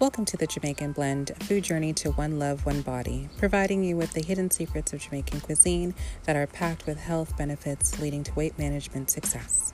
Welcome to the Jamaican Blend, a food journey to one love, one body, providing you with the hidden secrets of Jamaican cuisine that are packed with health benefits leading to weight management success.